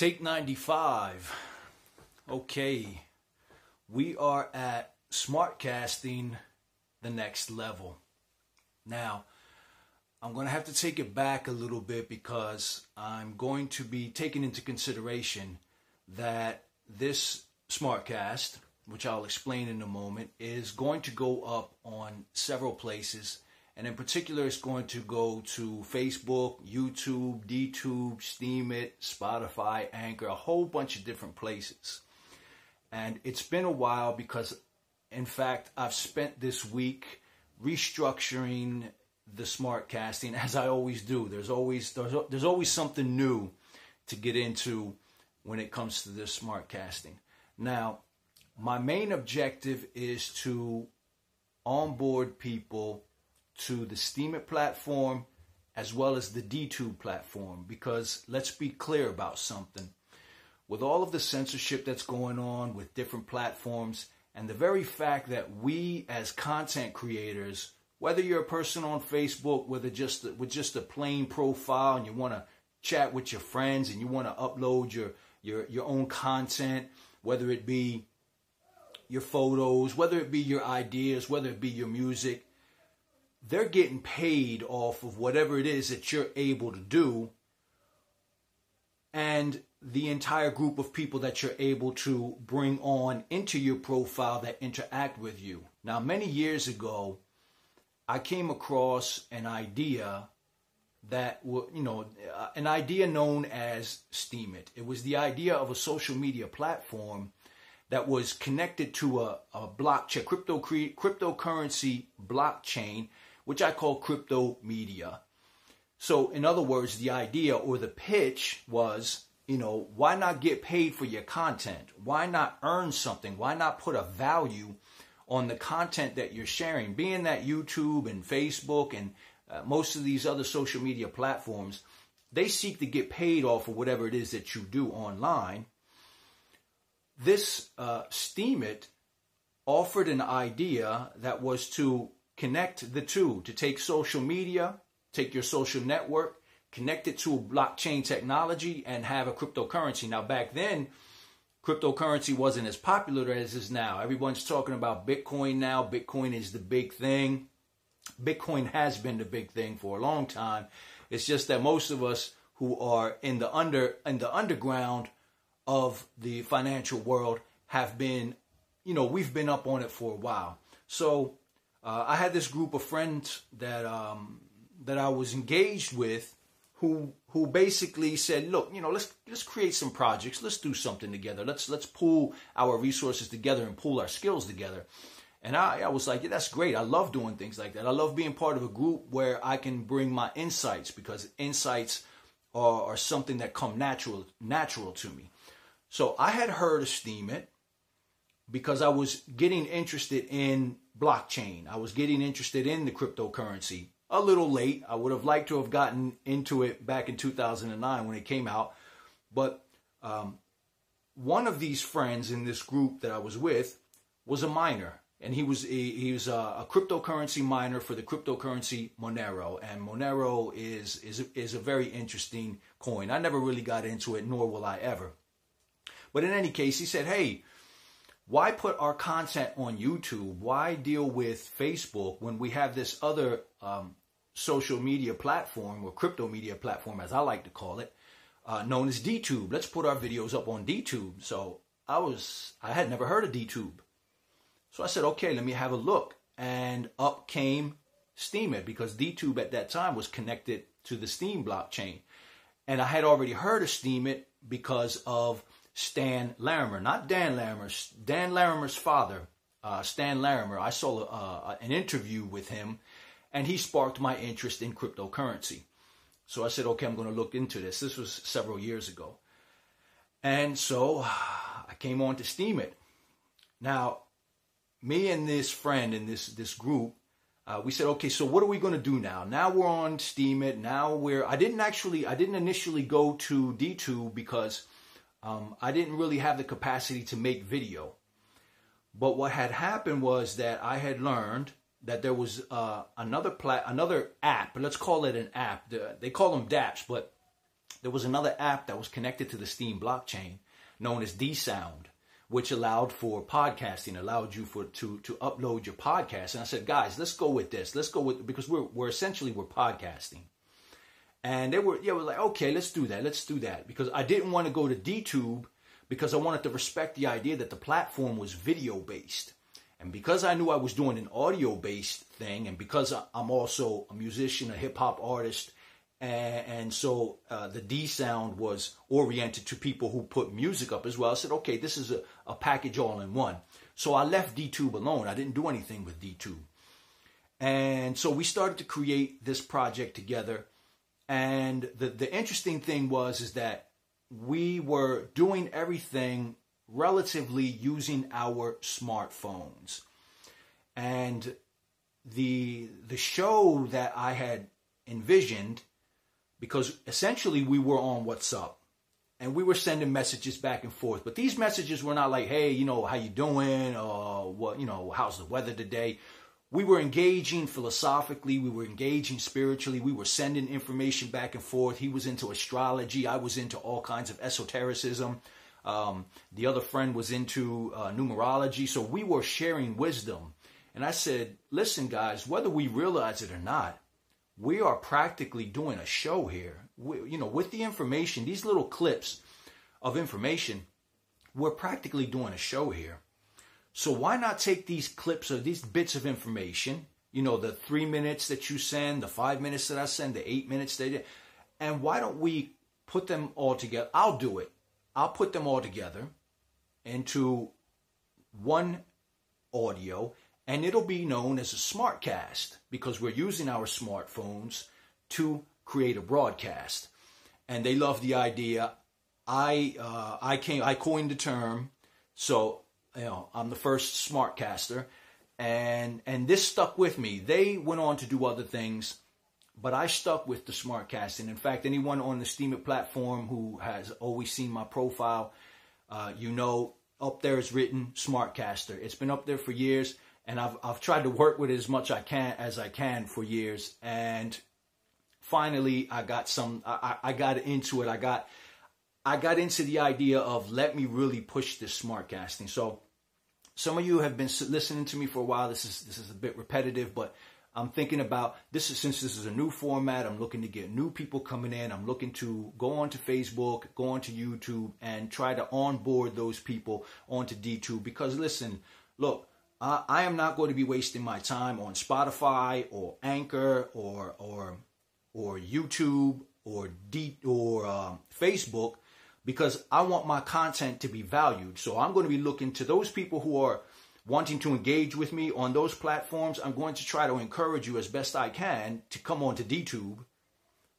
Take 95. Okay. We are at smartcasting the next level. Now, I'm going to have to take it back a little bit because I'm going to be taking into consideration that this smartcast, which I'll explain in a moment, is going to go up on several places and in particular, it's going to go to Facebook, YouTube, DTube, Steemit, Spotify, Anchor, a whole bunch of different places. And it's been a while because, in fact, I've spent this week restructuring the smart casting as I always do. There's always there's, there's always something new to get into when it comes to this smart casting. Now, my main objective is to onboard people to the Steemit platform as well as the DTube platform because let's be clear about something. With all of the censorship that's going on with different platforms and the very fact that we as content creators, whether you're a person on Facebook with just with just a plain profile and you want to chat with your friends and you want to upload your your your own content, whether it be your photos, whether it be your ideas, whether it be your music, they're getting paid off of whatever it is that you're able to do and the entire group of people that you're able to bring on into your profile that interact with you. Now, many years ago, I came across an idea that, you know, uh, an idea known as Steemit. It was the idea of a social media platform that was connected to a, a blockchain, crypto, cryptocurrency blockchain which I call crypto media. So, in other words, the idea or the pitch was, you know, why not get paid for your content? Why not earn something? Why not put a value on the content that you're sharing? Being that YouTube and Facebook and uh, most of these other social media platforms, they seek to get paid off of whatever it is that you do online. This uh, Steemit offered an idea that was to connect the two to take social media, take your social network, connect it to blockchain technology, and have a cryptocurrency. Now, back then, cryptocurrency wasn't as popular as it is now. Everyone's talking about Bitcoin now. Bitcoin is the big thing. Bitcoin has been the big thing for a long time. It's just that most of us who are in the under in the underground of the financial world have been, you know, we've been up on it for a while. So uh, I had this group of friends that um, that I was engaged with, who who basically said, "Look, you know, let's let's create some projects. Let's do something together. Let's let's pool our resources together and pool our skills together." And I, I was like, yeah, that's great. I love doing things like that. I love being part of a group where I can bring my insights because insights are, are something that come natural natural to me. So I had heard of Steemit because I was getting interested in blockchain. I was getting interested in the cryptocurrency. A little late. I would have liked to have gotten into it back in 2009 when it came out. But um, one of these friends in this group that I was with was a miner. And he was he, he was a, a, cryptocurrency miner for the cryptocurrency Monero, and Monero is is is a very interesting coin. I never really got into it, nor will I ever. But in any case, he said, "Hey, why put our content on YouTube? Why deal with Facebook when we have this other um, social media platform or crypto media platform, as I like to call it, uh, known as DTube? Let's put our videos up on DTube. So I was, I had never heard of DTube. So I said, okay, let me have a look. And up came Steemit because DTube at that time was connected to the Steem blockchain. And I had already heard of Steemit because of Stan Larimer, not Dan Larimer, Dan Larimer's father, uh, Stan Larimer. I saw uh, an interview with him, and he sparked my interest in cryptocurrency. So I said, okay, I'm going to look into this. This was several years ago. And so I came on to Steemit. Now, me and this friend in this, this group, uh, we said, okay, so what are we going to do now? Now we're on Steemit. Now we're, I didn't actually, I didn't initially go to DTube because um, I didn't really have the capacity to make video. But what had happened was that I had learned that there was uh, another pla- another app. Let's call it an app. They call them DApps, but there was another app that was connected to the Steem blockchain known as dSound, which allowed for podcasting, allowed you for to to upload your podcast. And I said, guys, let's go with this. Let's go with because we're we're essentially we're podcasting. And they were yeah, we're like, okay, let's do that. Let's do that. Because I didn't want to go to DTube because I wanted to respect the idea that the platform was video based. And because I knew I was doing an audio based thing, and because I'm also a musician, a hip hop artist, and, and so uh, dSound was oriented to people who put music up as well. I said, okay, this is a, a package all in one. So I left DTube alone. I didn't do anything with DTube. And so we started to create this project together. And the, the interesting thing was is that we were doing everything relatively using our smartphones. And the the show that I had envisioned because essentially we were on WhatsApp and we were sending messages back and forth. But these messages were not like, "Hey, you know, how you doing?" or "What, you know, how's the weather today?" We were engaging philosophically, we were engaging spiritually, we were sending information back and forth. He was into astrology, I was into all kinds of esotericism. Um, the other friend was into uh, numerology, so we were sharing wisdom. And I said, "Listen, guys, whether we realize it or not, we are practically doing a show here. We, you know, with the information, these little clips of information, we're practically doing a show here. So why not take these clips or these bits of information, you know, the three minutes that you send, the five minutes that I send, the eight minutes that, and why don't we put them all together? I'll do it. I'll put them all together into one audio and it'll be known as a smartcast because we're using our smartphones to create a broadcast. And they love the idea. I uh, I came I coined the term, so you know I'm the first smartcaster, and and this stuck with me. They went on to do other things, but I stuck with the smartcasting. In fact, anyone on the Steemit platform who has always seen my profile, uh, you know up there is written smartcaster. It's been up there for years and I've I've tried to work with it as much I can as I can for years, and finally I got some I, I got into it. I got I got into the idea of let me really push this smart casting. So some of you have been listening to me for a while. This is this is a bit repetitive, but I'm thinking about this is since this is a new format. I'm looking to get new people coming in. I'm looking to go onto Facebook, go onto YouTube, and try to onboard those people onto DTube. Because listen, look, I am not going to be wasting my time on Spotify or Anchor or or or YouTube or D or uh, Facebook because I want my content to be valued. So I'm going to be looking to those people who are wanting to engage with me on those platforms. I'm going to try to encourage you as best I can to come on to DTube,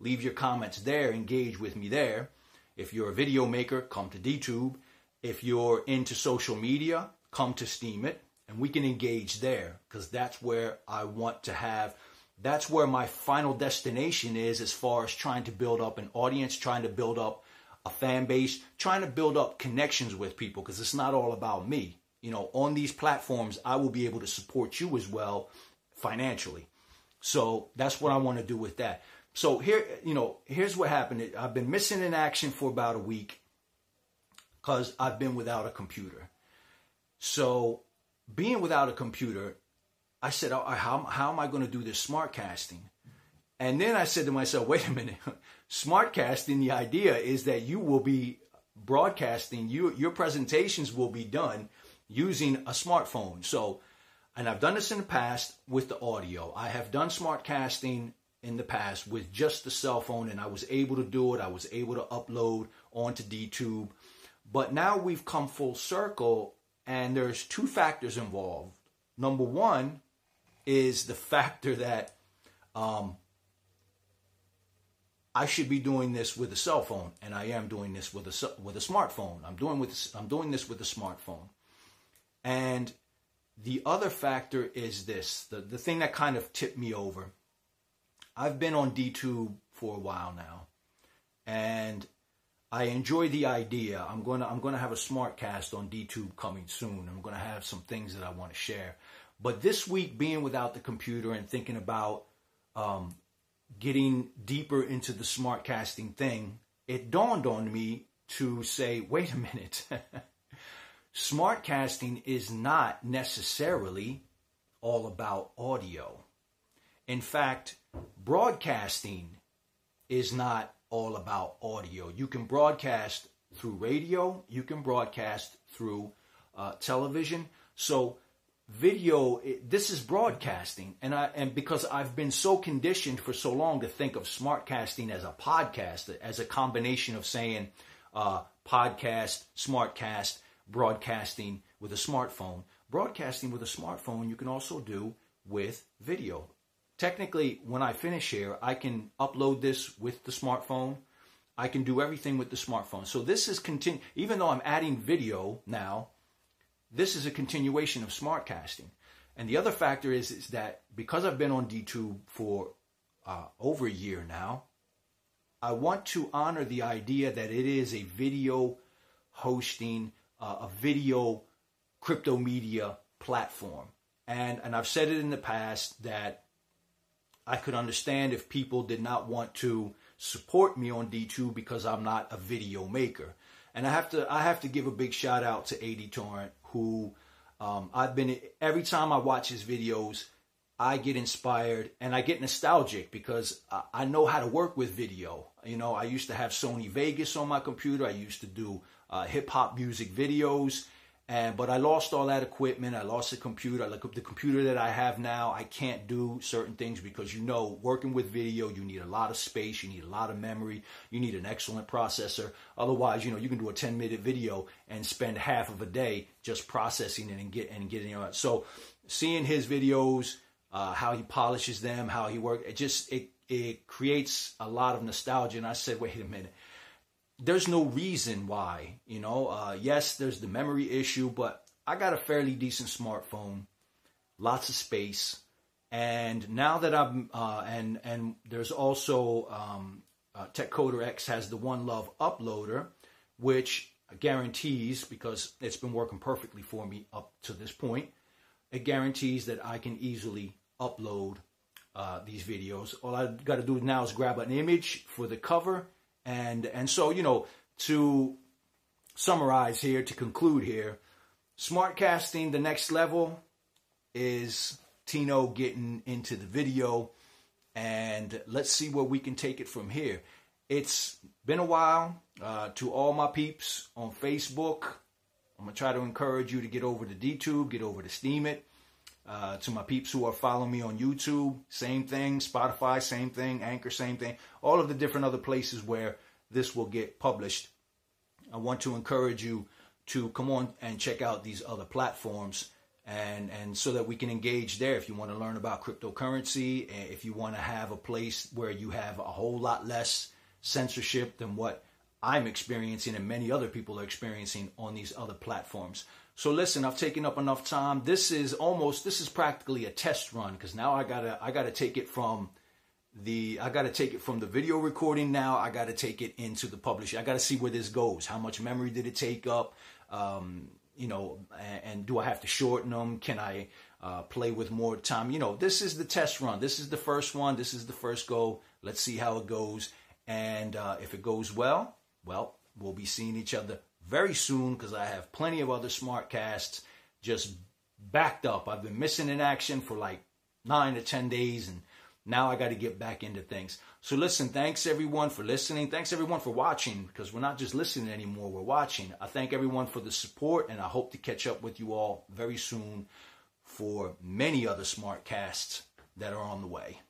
leave your comments there, engage with me there. If you're a video maker, come to DTube. If you're into social media, come to Steemit and we can engage there because that's where I want to have that's where my final destination is as far as trying to build up an audience, trying to build up a fan base, trying to build up connections with people because it's not all about me. You know, on these platforms, I will be able to support you as well financially. So that's what I want to do with that. So here, you know, here's what happened. I've been missing in action for about a week because I've been without a computer. So being without a computer, I said, oh, how, how am I going to do this smart casting? And then I said to myself, wait a minute, smart casting, the idea is that you will be broadcasting, you, your presentations will be done using a smartphone. So, and I've done this in the past with the audio. I have done smartcasting in the past with just the cell phone and I was able to do it. I was able to upload onto DTube. But now we've come full circle and there's two factors involved. Number one is the factor that um, I should be doing this with a cell phone, and I am doing this with a with a smartphone. I'm doing with I'm doing this with a smartphone, and the other factor is this: the the thing that kind of tipped me over. I've been on DTube for a while now, and I enjoy the idea. I'm gonna I'm gonna have a smart cast on DTube coming soon. I'm gonna have some things that I want to share. But this week, being without the computer and thinking about um, getting deeper into the smart casting thing, it dawned on me to say, wait a minute. Smartcasting is not necessarily all about audio. In fact, broadcasting is not all about audio. You can broadcast through radio, you can broadcast through uh, television. So video this is broadcasting and i and because i've been so conditioned for so long to think of smartcasting as a podcast as a combination of saying uh, podcast smartcast broadcasting with a smartphone. Broadcasting with a smartphone you can also do with video. Technically when i finish here i can upload this with the smartphone. I can do everything with the smartphone. So this is continue even though i'm adding video now this is a continuation of smartcasting. And the other factor is, is that because I've been on DTube for uh, over a year now, I want to honor the idea that it is a video hosting, uh, a video crypto media platform. And, and I've said it in the past that I could understand if people did not want to support me on DTube because I'm not a video maker. And I have to I have to give a big shout out to AD Torrent who um, I've been every time I watch his videos, I get inspired and I get nostalgic because I, I know how to work with video. You know, I used to have Sony Vegas on my computer. I used to do uh, hip hop music videos and but I lost all that equipment. I lost the computer. Like the computer that I have now, I can't do certain things because you know, working with video, you need a lot of space, you need a lot of memory, you need an excellent processor. Otherwise, you know, you can do a 10 minute video and spend half of a day just processing it and get and getting it. Out. So, seeing his videos, uh, how he polishes them, how he works, it just it it creates a lot of nostalgia. And I said, wait a minute there's no reason why, you know. Uh, yes, there's the memory issue, but I got a fairly decent smartphone, lots of space, and now that I'm uh, and and there's also um, uh, TechCoder X has the One Love uploader, which guarantees because it's been working perfectly for me up to this point. It guarantees that I can easily upload uh, these videos. All I've got to do now is grab an image for the cover and and so you know to summarize here to conclude here, smart casting the next level is Tino getting into the video and let's see where we can take it from here. It's been a while. Uh, to all my peeps on Facebook, I'm gonna try to encourage you to get over to DTube, get over to Steemit. Uh, to my peeps who are following me on YouTube, same thing. Spotify, same thing. Anchor, same thing. All of the different other places where this will get published. I want to encourage you to come on and check out these other platforms and and so that we can engage there if you want to learn about cryptocurrency if you want to have a place where you have a whole lot less censorship than what I'm experiencing and many other people are experiencing on these other platforms. So listen, I've taken up enough time. This is almost this is practically a test run because now I gotta I gotta take it from the I gotta take it from the video recording now. I gotta take it into the publishing. I gotta see where this goes. How much memory did it take up? Um, you know, and, and, do I have to shorten them? Can I uh, play with more time? You know, this is the test run. This is the first one. This is the first go. Let's see how it goes. And uh, if it goes well, well, we'll be seeing each other very soon because I have plenty of other smart casts just backed up. I've been missing in action for like nine to 10 days and now I got to get back into things. So listen, thanks everyone for listening. Thanks everyone for watching because we're not just listening anymore, we're watching. I thank everyone for the support and I hope to catch up with you all very soon for many other smart casts that are on the way.